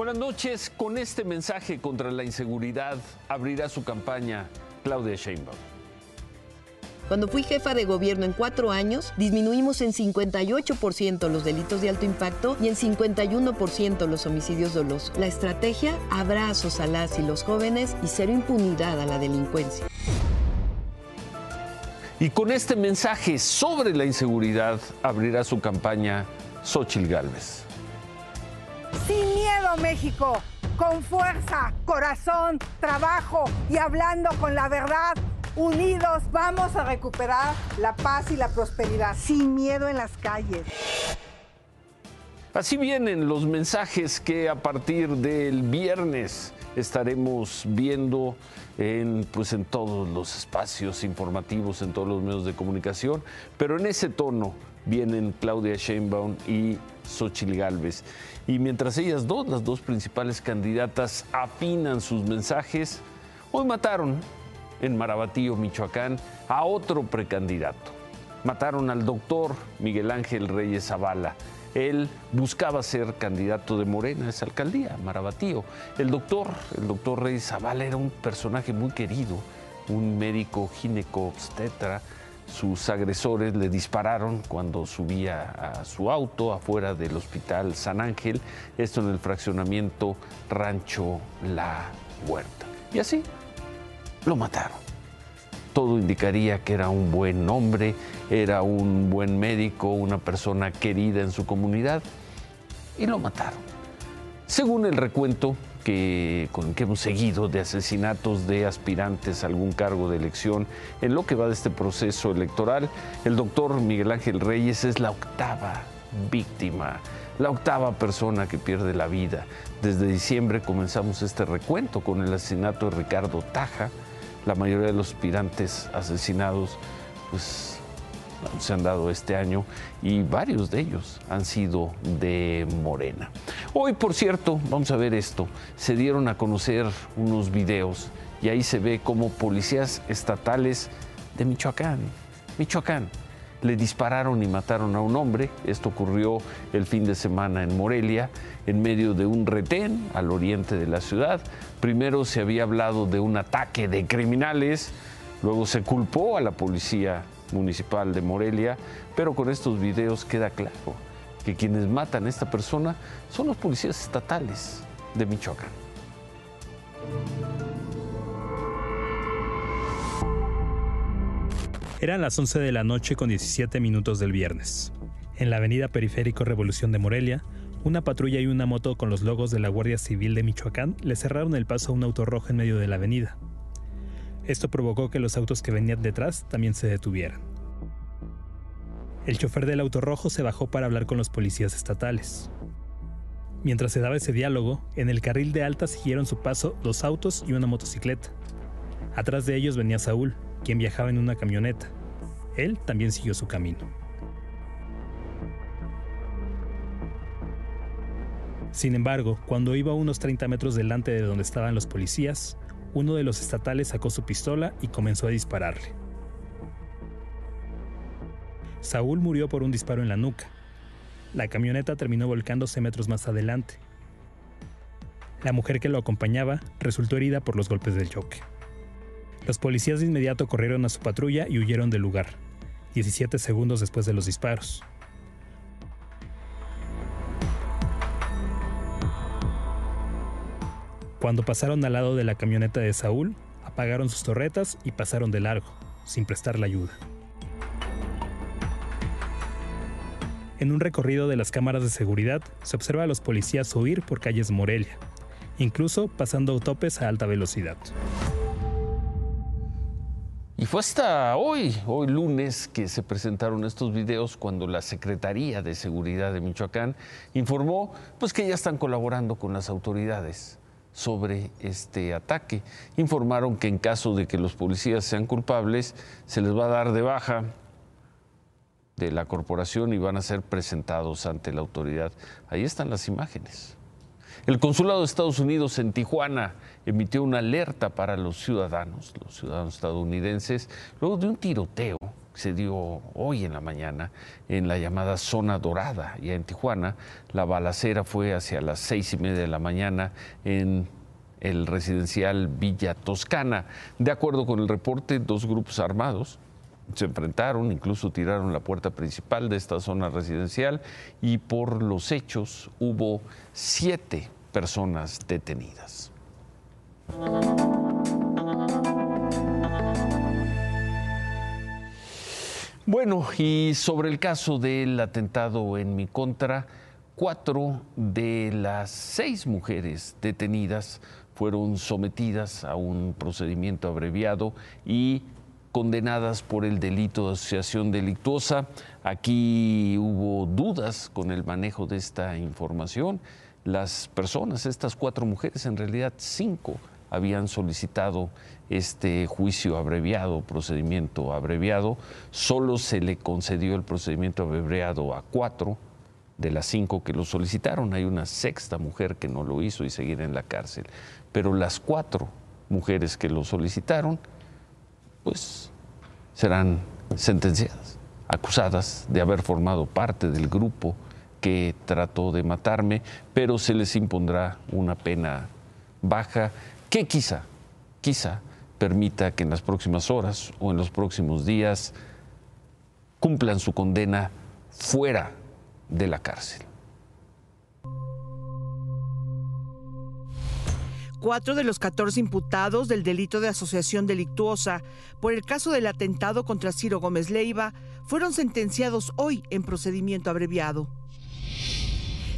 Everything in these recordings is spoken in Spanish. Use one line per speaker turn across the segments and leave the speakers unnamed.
Buenas noches. Con este mensaje contra la inseguridad abrirá su campaña Claudia Sheinbaum.
Cuando fui jefa de gobierno en cuatro años, disminuimos en 58% los delitos de alto impacto y en 51% los homicidios dolosos. La estrategia, abrazos a las y los jóvenes y cero impunidad a la delincuencia.
Y con este mensaje sobre la inseguridad abrirá su campaña Xochil Gálvez.
Sin miedo, México. Con fuerza, corazón, trabajo y hablando con la verdad Unidos vamos a recuperar la paz y la prosperidad, sin miedo en las calles.
Así vienen los mensajes que a partir del viernes estaremos viendo en, pues en todos los espacios informativos, en todos los medios de comunicación, pero en ese tono vienen Claudia Sheinbaum y Xochitl Gálvez. Y mientras ellas dos, las dos principales candidatas, afinan sus mensajes, hoy mataron en Marabatío, Michoacán, a otro precandidato. Mataron al doctor Miguel Ángel Reyes Zavala. Él buscaba ser candidato de Morena a esa alcaldía, Marabatío. El doctor, el doctor Reyes Zavala era un personaje muy querido, un médico gineco-obstetra. Sus agresores le dispararon cuando subía a su auto afuera del hospital San Ángel, esto en el fraccionamiento Rancho La Huerta. Y así lo mataron. Todo indicaría que era un buen hombre, era un buen médico, una persona querida en su comunidad, y lo mataron. Según el recuento que, con que hemos seguido de asesinatos de aspirantes a algún cargo de elección en lo que va de este proceso electoral, el doctor Miguel Ángel Reyes es la octava víctima, la octava persona que pierde la vida. Desde diciembre comenzamos este recuento con el asesinato de Ricardo Taja, la mayoría de los aspirantes asesinados pues, se han dado este año y varios de ellos han sido de Morena. Hoy, por cierto, vamos a ver esto, se dieron a conocer unos videos y ahí se ve como policías estatales de Michoacán, Michoacán, le dispararon y mataron a un hombre. Esto ocurrió el fin de semana en Morelia, en medio de un retén al oriente de la ciudad. Primero se había hablado de un ataque de criminales, luego se culpó a la policía municipal de Morelia, pero con estos videos queda claro que quienes matan a esta persona son los policías estatales de Michoacán.
Eran las 11 de la noche con 17 minutos del viernes. En la avenida Periférico Revolución de Morelia, una patrulla y una moto con los logos de la Guardia Civil de Michoacán le cerraron el paso a un auto rojo en medio de la avenida. Esto provocó que los autos que venían detrás también se detuvieran. El chofer del auto rojo se bajó para hablar con los policías estatales. Mientras se daba ese diálogo, en el carril de alta siguieron su paso dos autos y una motocicleta. Atrás de ellos venía Saúl, quien viajaba en una camioneta. Él también siguió su camino. Sin embargo, cuando iba unos 30 metros delante de donde estaban los policías, uno de los estatales sacó su pistola y comenzó a dispararle. Saúl murió por un disparo en la nuca. La camioneta terminó volcándose metros más adelante. La mujer que lo acompañaba resultó herida por los golpes del choque. Los policías de inmediato corrieron a su patrulla y huyeron del lugar, 17 segundos después de los disparos. Cuando pasaron al lado de la camioneta de Saúl, apagaron sus torretas y pasaron de largo, sin prestarle ayuda. En un recorrido de las cámaras de seguridad, se observa a los policías huir por calles Morelia, incluso pasando topes a alta velocidad.
Y fue hasta hoy, hoy lunes, que se presentaron estos videos cuando la Secretaría de Seguridad de Michoacán informó pues, que ya están colaborando con las autoridades sobre este ataque. Informaron que en caso de que los policías sean culpables, se les va a dar de baja de la corporación y van a ser presentados ante la autoridad. Ahí están las imágenes. El Consulado de Estados Unidos en Tijuana emitió una alerta para los ciudadanos, los ciudadanos estadounidenses, luego de un tiroteo se dio hoy en la mañana en la llamada zona dorada, ya en Tijuana. La balacera fue hacia las seis y media de la mañana en el residencial Villa Toscana. De acuerdo con el reporte, dos grupos armados se enfrentaron, incluso tiraron la puerta principal de esta zona residencial y por los hechos hubo siete personas detenidas. Bueno, y sobre el caso del atentado en mi contra, cuatro de las seis mujeres detenidas fueron sometidas a un procedimiento abreviado y condenadas por el delito de asociación delictuosa. Aquí hubo dudas con el manejo de esta información. Las personas, estas cuatro mujeres, en realidad cinco, habían solicitado este juicio abreviado, procedimiento abreviado. Solo se le concedió el procedimiento abreviado a cuatro de las cinco que lo solicitaron. Hay una sexta mujer que no lo hizo y seguirá en la cárcel. Pero las cuatro mujeres que lo solicitaron, pues serán sentenciadas, acusadas de haber formado parte del grupo que trató de matarme, pero se les impondrá una pena baja que quizá, quizá permita que en las próximas horas o en los próximos días cumplan su condena fuera de la cárcel.
Cuatro de los 14 imputados del delito de asociación delictuosa por el caso del atentado contra Ciro Gómez Leiva fueron sentenciados hoy en procedimiento abreviado.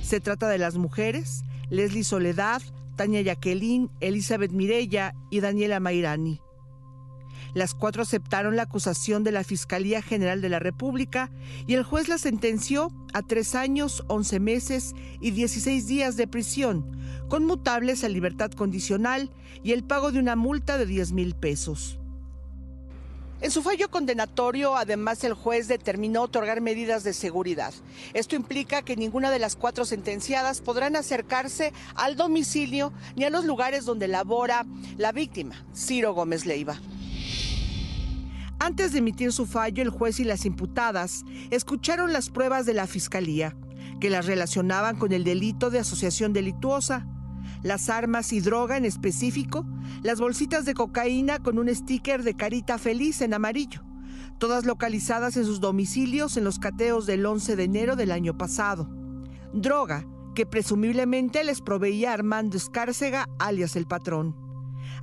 Se trata de las mujeres Leslie Soledad, Tania Jacqueline, Elizabeth Mirella y Daniela Mairani. Las cuatro aceptaron la acusación de la Fiscalía General de la República y el juez la sentenció a tres años, once meses y dieciséis días de prisión, conmutables a libertad condicional y el pago de una multa de diez mil pesos. En su fallo condenatorio, además, el juez determinó otorgar medidas de seguridad. Esto implica que ninguna de las cuatro sentenciadas podrán acercarse al domicilio ni a los lugares donde labora la víctima, Ciro Gómez Leiva. Antes de emitir su fallo, el juez y las imputadas escucharon las pruebas de la fiscalía, que las relacionaban con el delito de asociación delictuosa las armas y droga en específico, las bolsitas de cocaína con un sticker de carita feliz en amarillo, todas localizadas en sus domicilios en los cateos del 11 de enero del año pasado. Droga que presumiblemente les proveía Armando Escárcega, alias el patrón.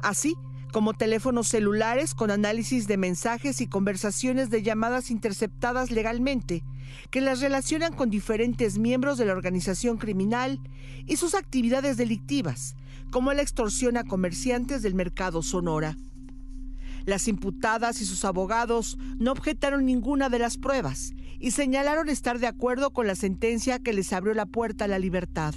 Así, como teléfonos celulares con análisis de mensajes y conversaciones de llamadas interceptadas legalmente, que las relacionan con diferentes miembros de la organización criminal y sus actividades delictivas, como la extorsión a comerciantes del mercado Sonora. Las imputadas y sus abogados no objetaron ninguna de las pruebas y señalaron estar de acuerdo con la sentencia que les abrió la puerta a la libertad.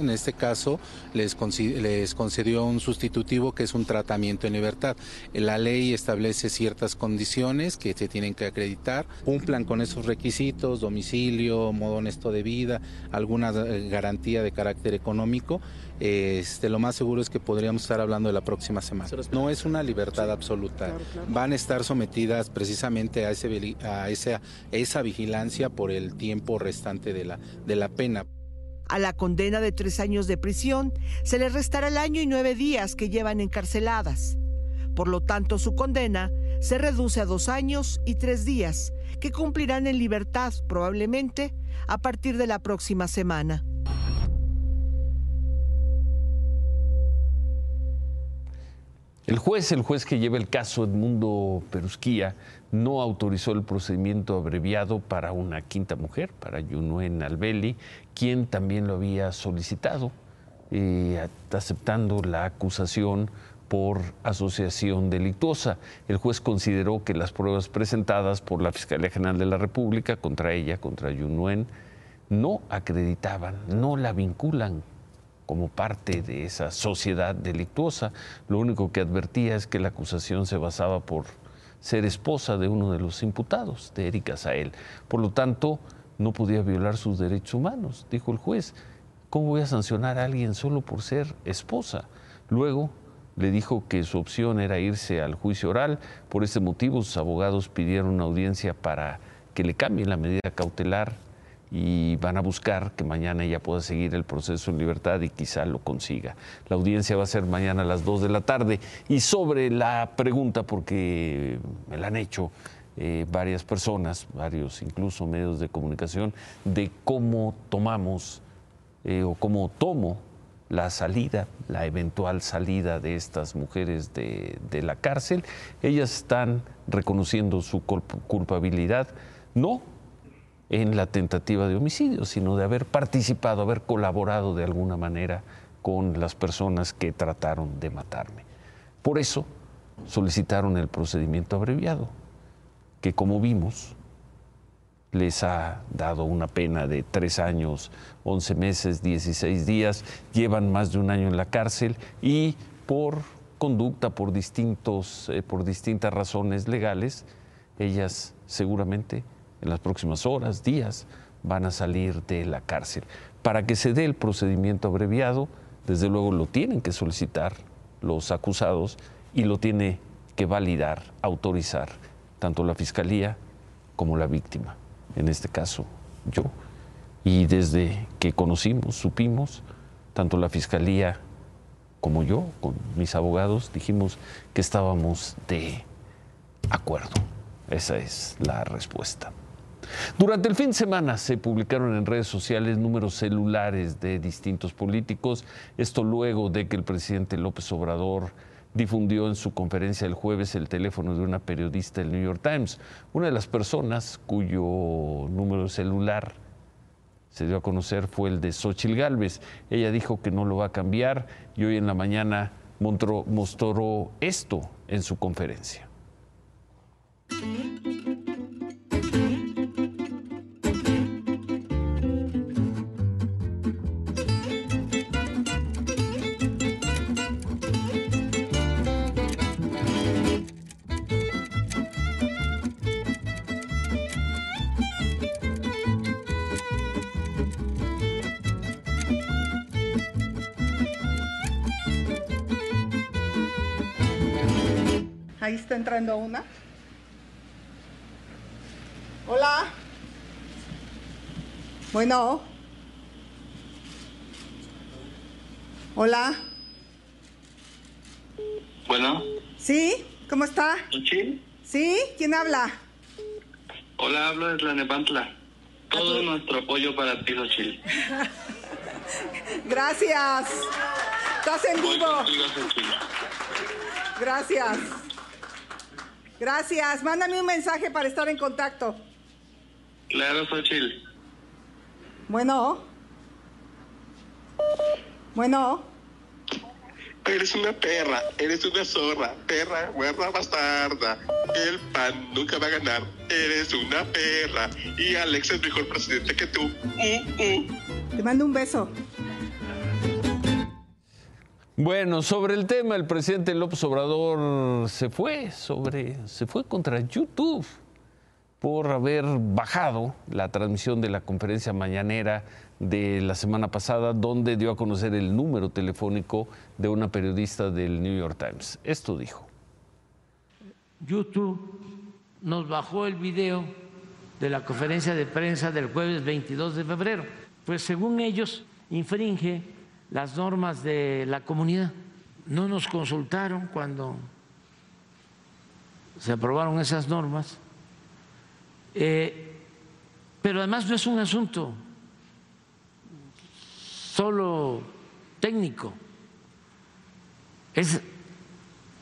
En este caso les, concedió un sustitutivo que es un tratamiento en libertad. La ley establece ciertas condiciones que se tienen que acreditar, cumplan con esos requisitos, domicilio, modo honesto de vida, alguna eh, garantía de carácter económico. Este, lo más seguro es que podríamos estar hablando de la próxima semana. No es una libertad absoluta. Van a estar sometidas precisamente a, ese, a esa, esa vigilancia por el tiempo restante de la, de la pena.
A la condena de tres años de prisión se le restará el año y nueve días que llevan encarceladas. Por lo tanto, su condena se reduce a dos años y tres días, que cumplirán en libertad probablemente a partir de la próxima semana.
El juez, el juez que lleva el caso Edmundo Perusquía, no autorizó el procedimiento abreviado para una quinta mujer, para Yunuen Albeli, quien también lo había solicitado, eh, aceptando la acusación por asociación delictuosa. El juez consideró que las pruebas presentadas por la Fiscalía General de la República contra ella, contra Yunuen, no acreditaban, no la vinculan como parte de esa sociedad delictuosa. Lo único que advertía es que la acusación se basaba por ser esposa de uno de los imputados, de Erika Sael. Por lo tanto, no podía violar sus derechos humanos, dijo el juez. ¿Cómo voy a sancionar a alguien solo por ser esposa? Luego le dijo que su opción era irse al juicio oral. Por ese motivo, sus abogados pidieron una audiencia para que le cambien la medida cautelar y van a buscar que mañana ella pueda seguir el proceso en libertad y quizá lo consiga. La audiencia va a ser mañana a las 2 de la tarde. Y sobre la pregunta, porque me la han hecho eh, varias personas, varios incluso medios de comunicación, de cómo tomamos eh, o cómo tomo la salida, la eventual salida de estas mujeres de, de la cárcel, ellas están reconociendo su culpabilidad, no en la tentativa de homicidio, sino de haber participado, haber colaborado de alguna manera con las personas que trataron de matarme. Por eso solicitaron el procedimiento abreviado, que como vimos les ha dado una pena de tres años, once meses, dieciséis días, llevan más de un año en la cárcel y por conducta, por, distintos, eh, por distintas razones legales, ellas seguramente en las próximas horas, días, van a salir de la cárcel. Para que se dé el procedimiento abreviado, desde luego lo tienen que solicitar los acusados y lo tiene que validar, autorizar, tanto la fiscalía como la víctima, en este caso yo. Y desde que conocimos, supimos, tanto la fiscalía como yo, con mis abogados, dijimos que estábamos de acuerdo. Esa es la respuesta. Durante el fin de semana se publicaron en redes sociales números celulares de distintos políticos, esto luego de que el presidente López Obrador difundió en su conferencia el jueves el teléfono de una periodista del New York Times, una de las personas cuyo número celular se dio a conocer fue el de Xochil Gálvez. Ella dijo que no lo va a cambiar y hoy en la mañana mostró esto en su conferencia.
Ahí está entrando una. Hola. Bueno. Hola.
Bueno.
¿Sí? ¿Cómo está?
¿Sí?
¿Sí? ¿Quién habla?
Hola, hablo de Tlanepantla. Todo nuestro apoyo para ti, Xochitl.
Gracias. Estás en vivo. Gracias. Gracias. Mándame un mensaje para estar en contacto.
Claro, Xochitl.
Bueno. Bueno.
Eres una perra, eres una zorra, perra, guerra bastarda. El PAN nunca va a ganar. Eres una perra. Y Alex es mejor presidente que tú. Uh, uh.
Te mando un beso.
Bueno, sobre el tema, el presidente López Obrador se fue sobre, se fue contra YouTube por haber bajado la transmisión de la conferencia mañanera de la semana pasada, donde dio a conocer el número telefónico de una periodista del New York Times. Esto dijo.
YouTube nos bajó el video de la conferencia de prensa del jueves 22 de febrero. Pues según ellos, infringe las normas de la comunidad. No nos consultaron cuando se aprobaron esas normas, Eh, pero además no es un asunto solo técnico, es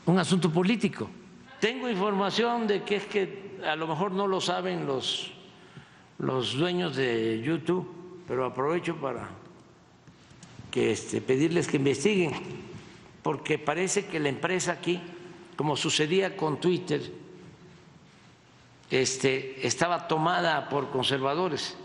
un asunto político. Tengo información de que es que a lo mejor no lo saben los, los dueños de YouTube, pero aprovecho para que este, pedirles que investiguen, porque parece que la empresa aquí, como sucedía con Twitter, este, estaba tomada por conservadores.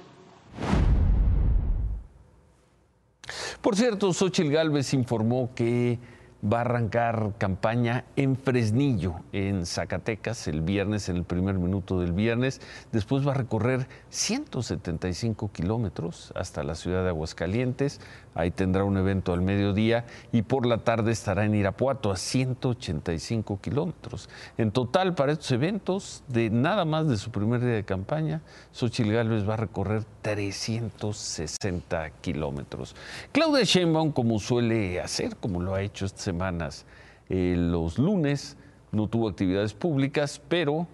Por cierto, Xochitl Gálvez informó que va a arrancar campaña en Fresnillo, en Zacatecas, el viernes, en el primer minuto del viernes. Después va a recorrer 175 kilómetros hasta la ciudad de Aguascalientes. Ahí tendrá un evento al mediodía y por la tarde estará en Irapuato a 185 kilómetros. En total, para estos eventos, de nada más de su primer día de campaña, Xochitl Gálvez va a recorrer 360 kilómetros. Claudia Sheinbaum, como suele hacer, como lo ha hecho esta semanas eh, los lunes. No tuvo actividades públicas, pero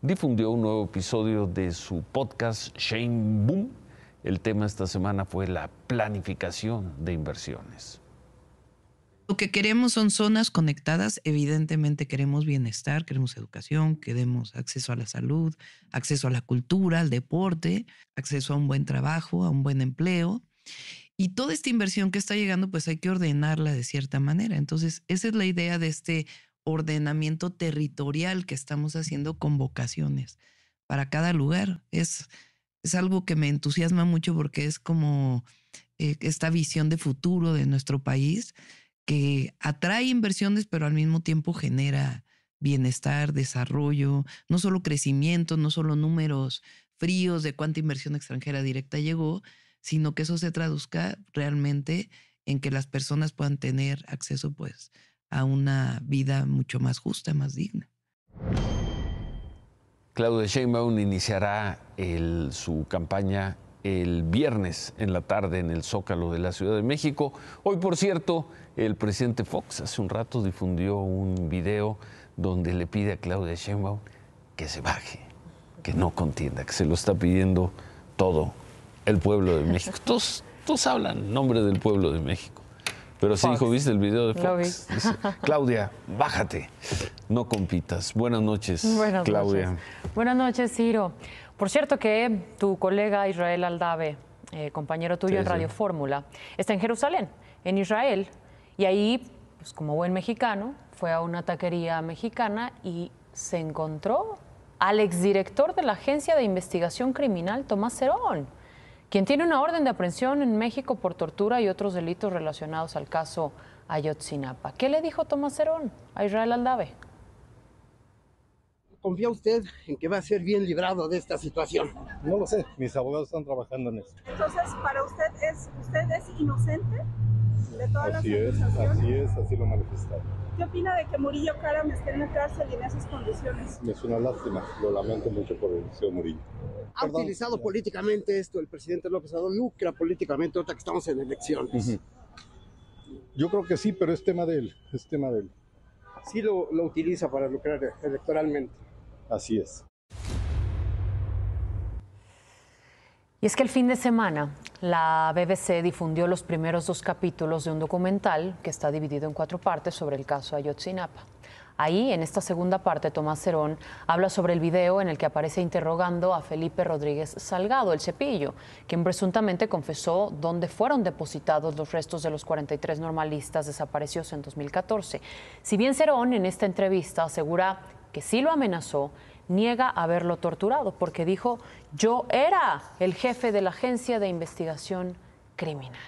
difundió un nuevo episodio de su podcast Shane Boom. El tema esta semana fue la planificación de inversiones.
Lo que queremos son zonas conectadas. Evidentemente queremos bienestar, queremos educación, queremos acceso a la salud, acceso a la cultura, al deporte, acceso a un buen trabajo, a un buen empleo. Y toda esta inversión que está llegando, pues hay que ordenarla de cierta manera. Entonces, esa es la idea de este ordenamiento territorial que estamos haciendo con vocaciones para cada lugar. Es, es algo que me entusiasma mucho porque es como eh, esta visión de futuro de nuestro país que atrae inversiones, pero al mismo tiempo genera bienestar, desarrollo, no solo crecimiento, no solo números fríos de cuánta inversión extranjera directa llegó, sino que eso se traduzca realmente en que las personas puedan tener acceso pues a una vida mucho más justa, más digna.
Claudia Sheinbaum iniciará su campaña el viernes en la tarde en el Zócalo de la Ciudad de México. Hoy, por cierto, el presidente Fox hace un rato difundió un video donde le pide a Claudia Sheinbaum que se baje, que no contienda, que se lo está pidiendo todo el pueblo de México. Todos, hablan en nombre del pueblo de México. Pero sí, hijo, ¿viste el video de Fox? Claudia, bájate, no compitas. Buenas noches, Buenas Claudia.
Noches. Buenas noches, Ciro. Por cierto que tu colega Israel Aldave, eh, compañero tuyo en Radio Fórmula, está en Jerusalén, en Israel, y ahí, pues como buen mexicano, fue a una taquería mexicana y se encontró al exdirector de la Agencia de Investigación Criminal, Tomás Cerón quien tiene una orden de aprehensión en México por tortura y otros delitos relacionados al caso Ayotzinapa. ¿Qué le dijo Tomás Herón a Israel Aldave?
¿Confía usted en que va a ser bien librado de esta situación?
No lo sé, mis abogados están trabajando en eso.
Entonces, ¿para usted es, usted es inocente de todas
así
las
es, Así es, así lo manifestaron.
¿Qué opina de que Murillo Karam esté en la cárcel y en esas condiciones?
Es una lástima, lo lamento mucho por el señor Murillo.
¿Ha utilizado políticamente esto el presidente López Obrador? ¿Lucra políticamente ahorita que estamos en elecciones?
Yo creo que sí, pero es tema de él, es tema de él.
Sí lo, lo utiliza para lucrar electoralmente.
Así es.
Y es que el fin de semana la BBC difundió los primeros dos capítulos de un documental que está dividido en cuatro partes sobre el caso Ayotzinapa. Ahí, en esta segunda parte, Tomás Cerón habla sobre el video en el que aparece interrogando a Felipe Rodríguez Salgado, el cepillo, quien presuntamente confesó dónde fueron depositados los restos de los 43 normalistas desaparecidos en 2014. Si bien Cerón en esta entrevista asegura que sí lo amenazó, niega haberlo torturado porque dijo, yo era el jefe de la agencia de investigación criminal.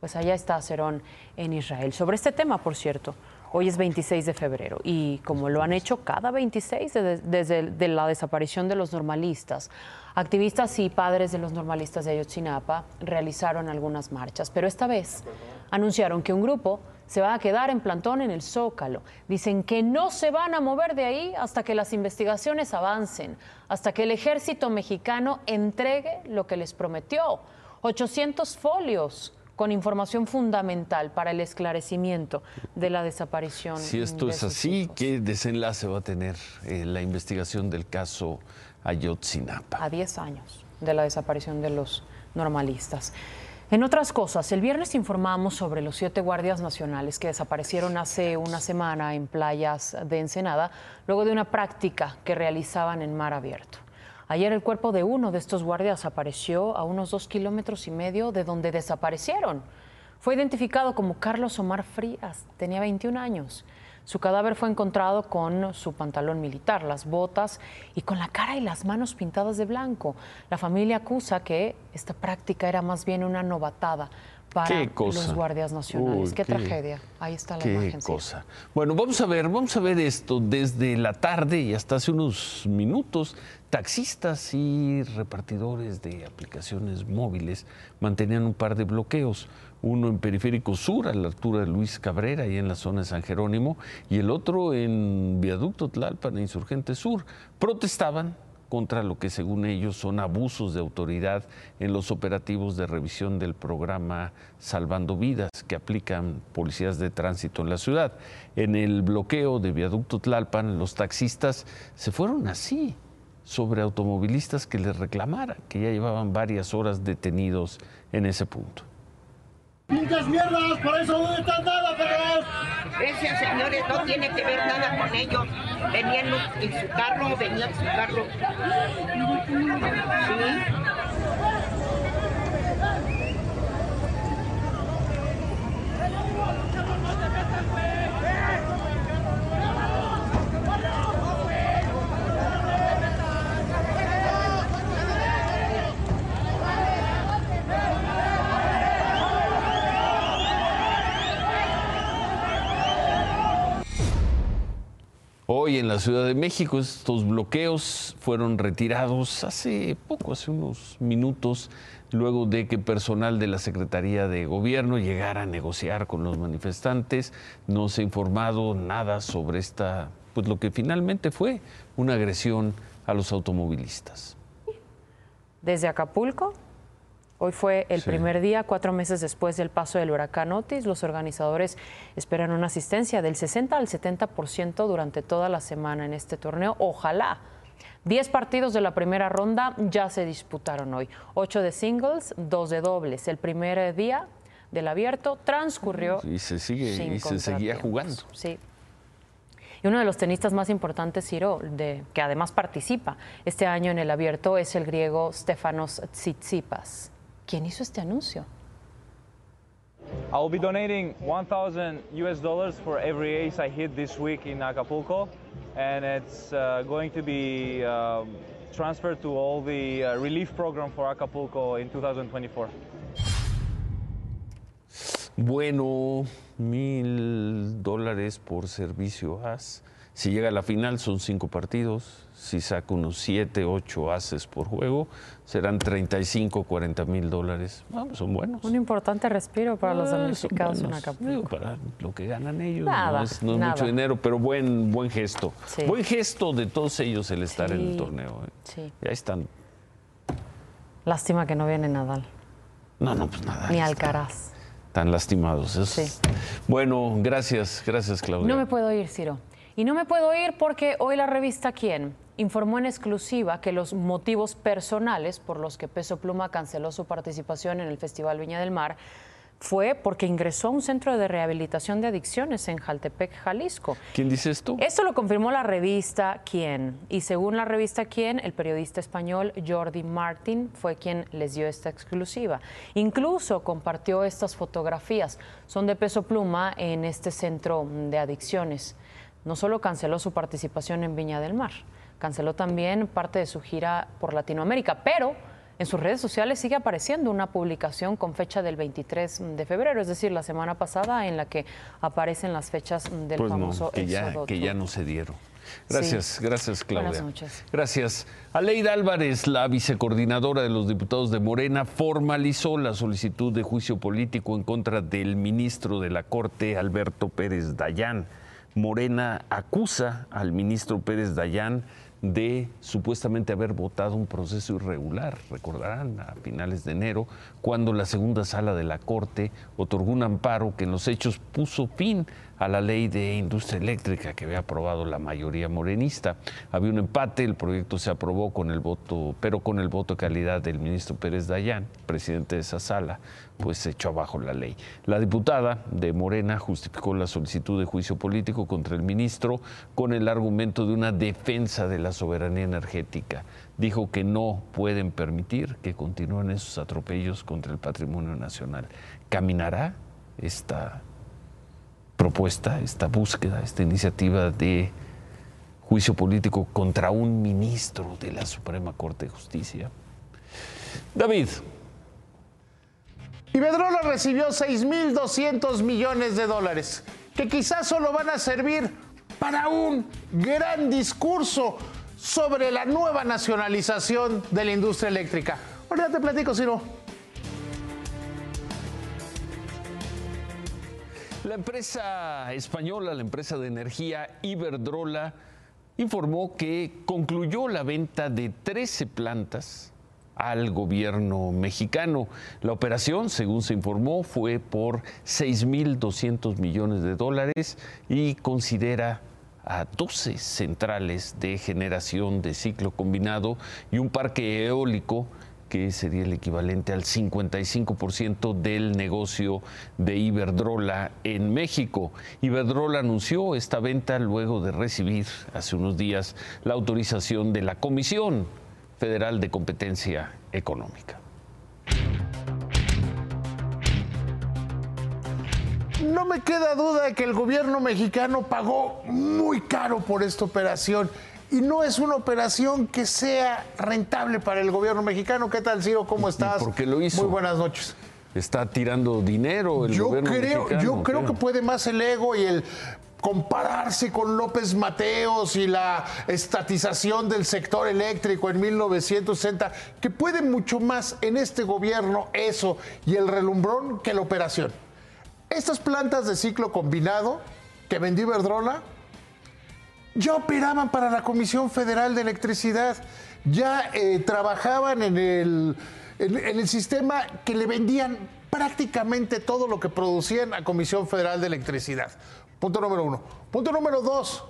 Pues allá está Cerón en Israel. Sobre este tema, por cierto, hoy es 26 de febrero y como lo han hecho cada 26 desde la desaparición de los normalistas, activistas y padres de los normalistas de Ayotzinapa realizaron algunas marchas, pero esta vez anunciaron que un grupo se va a quedar en plantón en el Zócalo. Dicen que no se van a mover de ahí hasta que las investigaciones avancen, hasta que el ejército mexicano entregue lo que les prometió, 800 folios con información fundamental para el esclarecimiento de la desaparición.
Si esto es así, ¿qué desenlace va a tener eh, la investigación del caso Ayotzinapa?
A 10 años de la desaparición de los normalistas. En otras cosas, el viernes informamos sobre los siete guardias nacionales que desaparecieron hace una semana en playas de Ensenada, luego de una práctica que realizaban en mar abierto. Ayer el cuerpo de uno de estos guardias apareció a unos dos kilómetros y medio de donde desaparecieron. Fue identificado como Carlos Omar Frías, tenía 21 años. Su cadáver fue encontrado con su pantalón militar, las botas y con la cara y las manos pintadas de blanco. La familia acusa que esta práctica era más bien una novatada para los guardias nacionales.
Uy,
qué,
qué-
tragedia. Ahí está la
Qué
imagen. sí.
cosa. Bueno, vamos a ver, vamos a ver esto desde la tarde y hasta hace unos minutos. Taxistas y repartidores de aplicaciones móviles mantenían un par de bloqueos. Uno en Periférico Sur, a la altura de Luis Cabrera, y en la zona de San Jerónimo, y el otro en Viaducto Tlalpan, e Insurgente Sur. Protestaban contra lo que según ellos son abusos de autoridad en los operativos de revisión del programa Salvando Vidas que aplican policías de tránsito en la ciudad. En el bloqueo de viaducto Tlalpan, los taxistas se fueron así sobre automovilistas que les reclamaran, que ya llevaban varias horas detenidos en ese punto.
¡Pinches mierdas! ¡Por eso no están nada, perros!
Esos señores no tiene que ver nada con ellos. Venían en su carro, venían en su carro. Sí.
Hoy en la Ciudad de México estos bloqueos fueron retirados hace poco, hace unos minutos, luego de que personal de la Secretaría de Gobierno llegara a negociar con los manifestantes. No se ha informado nada sobre esta, pues lo que finalmente fue una agresión a los automovilistas.
Desde Acapulco, hoy fue el
Sí.
primer día, cuatro meses después del paso del huracán Otis. Los organizadores esperan una asistencia del 60 al 70% durante toda la semana en este torneo. Ojalá. Diez partidos de la primera ronda ya se disputaron hoy. Ocho de singles, dos de dobles. El primer día del abierto transcurrió
Y se sigue
sin
y se seguía jugando.
Sí. Y uno de los tenistas más importantes, Ciro, de, que además participa este año en el abierto, es el griego Stefanos Tsitsipas. ¿Quién hizo este anuncio?
I will be donating 1,000 US dollars for every ace I hit this week in Acapulco, and it's uh, going to be um, transferred to all the uh, relief program for Acapulco in 2024.
Bueno, mil dólares por servicio as. Si llega a la final son cinco partidos. Si saca unos siete, ocho haces por juego, serán 35, 40 mil dólares. Vamos, son buenos.
Un importante respiro para los
Ah,
damnificados en. Acapulco.
Digo, para lo que ganan ellos.
Nada,
no es, no es
nada.
mucho dinero, pero buen, buen gesto.
Sí.
Buen gesto de todos ellos el estar en el
Sí,
torneo. ¿eh?
sí.
Ya están.
Lástima que no viene Nadal,
No, no, pues nada.
ni Alcaraz.
Tan lastimados. Es- Bueno, gracias, gracias, Claudia.
No me puedo ir, Ciro. Y no me puedo ir porque hoy la revista Quién informó en exclusiva que los motivos personales por los que Peso Pluma canceló su participación en el Festival Viña del Mar fue porque ingresó a un centro de rehabilitación de adicciones en Jaltepec, Jalisco.
¿Quién dice esto?
Esto lo confirmó la revista Quién. Y según la revista Quién, el periodista español Jordi Martin fue quien les dio esta exclusiva. Incluso compartió estas fotografías. Son de peso pluma en este centro de adicciones. No solo canceló su participación en Viña del Mar, canceló también parte de su gira por Latinoamérica, pero en sus redes sociales sigue apareciendo una publicación con fecha del 23 de febrero, es decir, la semana pasada, en la que aparecen las fechas del
Pues no,
famoso
que ya,
Éxodo
que ya no se dieron. Gracias,
Sí.
gracias Claudia.
Buenas noches.
Gracias. Aleida Álvarez, la vicecoordinadora de los diputados de Morena, formalizó la solicitud de juicio político en contra del ministro de la Corte, Alberto Pérez Dayán. Morena acusa al ministro Pérez Dayán de supuestamente haber votado un proceso irregular, recordarán, a finales de enero, cuando la segunda sala de la Corte otorgó un amparo que en los hechos puso fin a la ley de industria eléctrica que había aprobado la mayoría morenista. Había un empate, el proyecto se aprobó con el voto, pero con el voto de calidad del ministro Pérez Dayán, presidente de esa sala, pues se echó abajo la ley. La diputada de Morena justificó la solicitud de juicio político contra el ministro con el argumento de una defensa de la soberanía energética. Dijo que no pueden permitir que continúen esos atropellos contra el patrimonio nacional. ¿Caminará esta propuesta, esta búsqueda, esta iniciativa de juicio político contra un ministro de la Suprema Corte de Justicia? David.
Iberdrola recibió 6.200 millones de dólares, que quizás solo van a servir para un gran discurso sobre la nueva nacionalización de la industria eléctrica. Ahora te platico, Ciro.
La empresa española, la empresa de energía Iberdrola, informó que concluyó la venta de 13 plantas al gobierno mexicano. La operación, según se informó, fue por 6.200 millones de dólares y considera a 12 centrales de generación de ciclo combinado y un parque eólico que sería el equivalente al 55% del negocio de Iberdrola en México. Iberdrola anunció esta venta luego de recibir hace unos días la autorización de la Comisión Federal de Competencia Económica.
No me queda duda de que el gobierno mexicano pagó muy caro por esta operación y no es una operación que sea rentable para el gobierno mexicano. ¿Qué tal, Ciro? ¿Cómo estás?
¿Por qué lo hizo?
Muy buenas noches.
Está tirando dinero el
yo
gobierno
creo,
mexicano.
Yo creo que puede más el ego y el compararse con López Mateos y la estatización del sector eléctrico en 1960, que puede mucho más en este gobierno eso y el relumbrón que la operación. Estas plantas de ciclo combinado que vendió Iberdrola ya operaban para la Comisión Federal de Electricidad, ya eh, trabajaban en el, en, en el sistema que le vendían prácticamente todo lo que producían a Comisión Federal de Electricidad. Punto número uno. Punto número dos.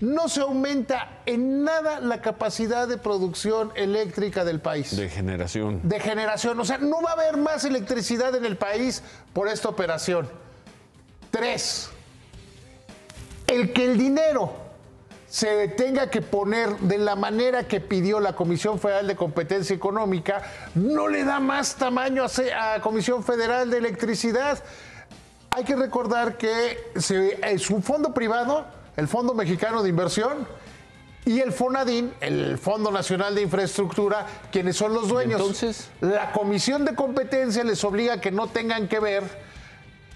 No se aumenta en nada la capacidad de producción eléctrica del país.
De generación.
De generación. O sea, no va a haber más electricidad en el país por esta operación. Tres. El que el dinero se tenga que poner de la manera que pidió la Comisión Federal de Competencia Económica no le da más tamaño a, a Comisión Federal de Electricidad. Hay que recordar que se- es un fondo privado, el Fondo Mexicano de Inversión, y el FONADIN, el Fondo Nacional de Infraestructura, quienes son los dueños.
entonces?
La Comisión de Competencia les obliga a que no tengan que ver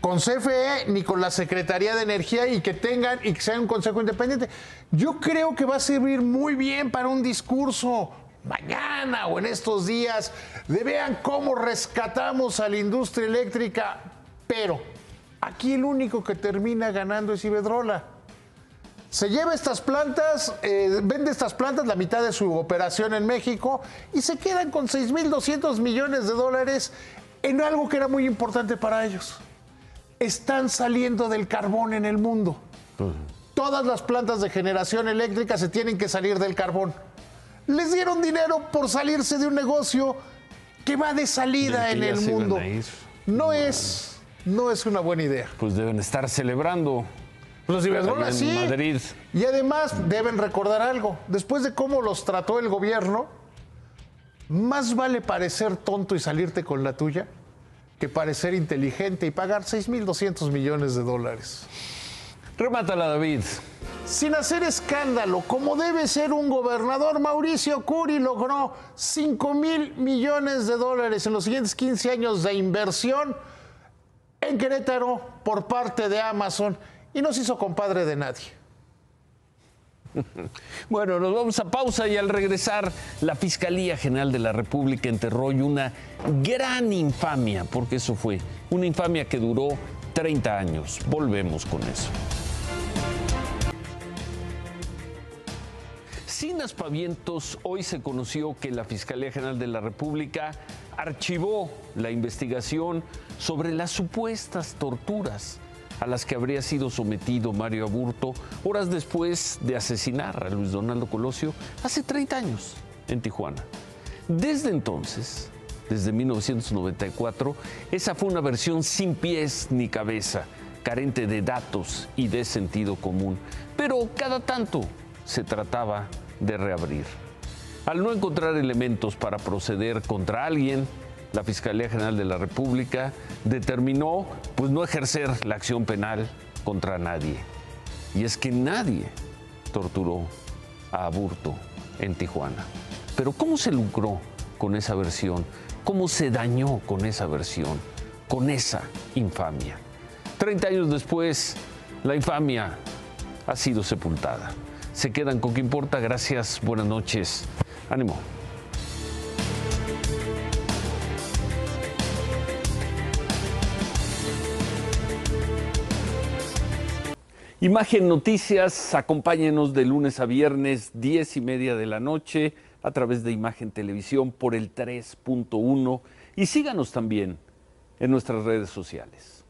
con CFE ni con la Secretaría de Energía y que tengan y que sea un consejo independiente. Yo creo que va a servir muy bien para un discurso mañana o en estos días de vean cómo rescatamos a la industria eléctrica, pero aquí el único que termina ganando es Iberdrola. Se lleva estas plantas, eh, vende estas plantas, la mitad de su operación en México, y se quedan con 6.200 millones de dólares en algo que era muy importante para ellos. Están saliendo del carbón en el mundo. Todas las plantas de generación eléctrica se tienen que salir del carbón. Les dieron dinero por salirse de un negocio que va de salida en el mundo. No es, no es una buena idea.
Pues deben estar celebrando.
Los Iberdrola sí.
Madrid.
Y además deben recordar algo. Después de cómo los trató el gobierno, más vale parecer tonto y salirte con la tuya que parecer inteligente y pagar 6.200 millones de dólares.
Remátala, David.
Sin hacer escándalo, como debe ser un gobernador, Mauricio Curi logró 5 mil millones de dólares en los siguientes 15 años de inversión en Querétaro por parte de Amazon y no se hizo compadre de nadie.
Bueno, nos vamos a pausa y al regresar, la Fiscalía General de la República enterró una gran infamia, porque eso fue, una infamia que duró 30 años. Volvemos con eso. Sin aspavientos, hoy se conoció que la Fiscalía General de la República archivó la investigación sobre las supuestas torturas a las que habría sido sometido Mario Aburto horas después de asesinar a Luis Donaldo Colosio hace 30 años en Tijuana. Desde entonces, desde 1994, esa fue una versión sin pies ni cabeza, carente de datos y de sentido común, pero cada tanto se trataba de reabrir. Al no encontrar elementos para proceder contra alguien, la Fiscalía General de la República determinó pues no ejercer la acción penal contra nadie. Y es que nadie torturó a Aburto en Tijuana. Pero ¿cómo se lucró con esa versión? ¿Cómo se dañó con esa versión? con esa infamia. Treinta años después, la infamia ha sido sepultada. Se quedan con qué importa. Gracias, buenas noches. Ánimo. Imagen Noticias, acompáñenos de lunes a viernes, 10 y media de la noche, a través de Imagen Televisión por el 3.1 y síganos también en nuestras redes sociales.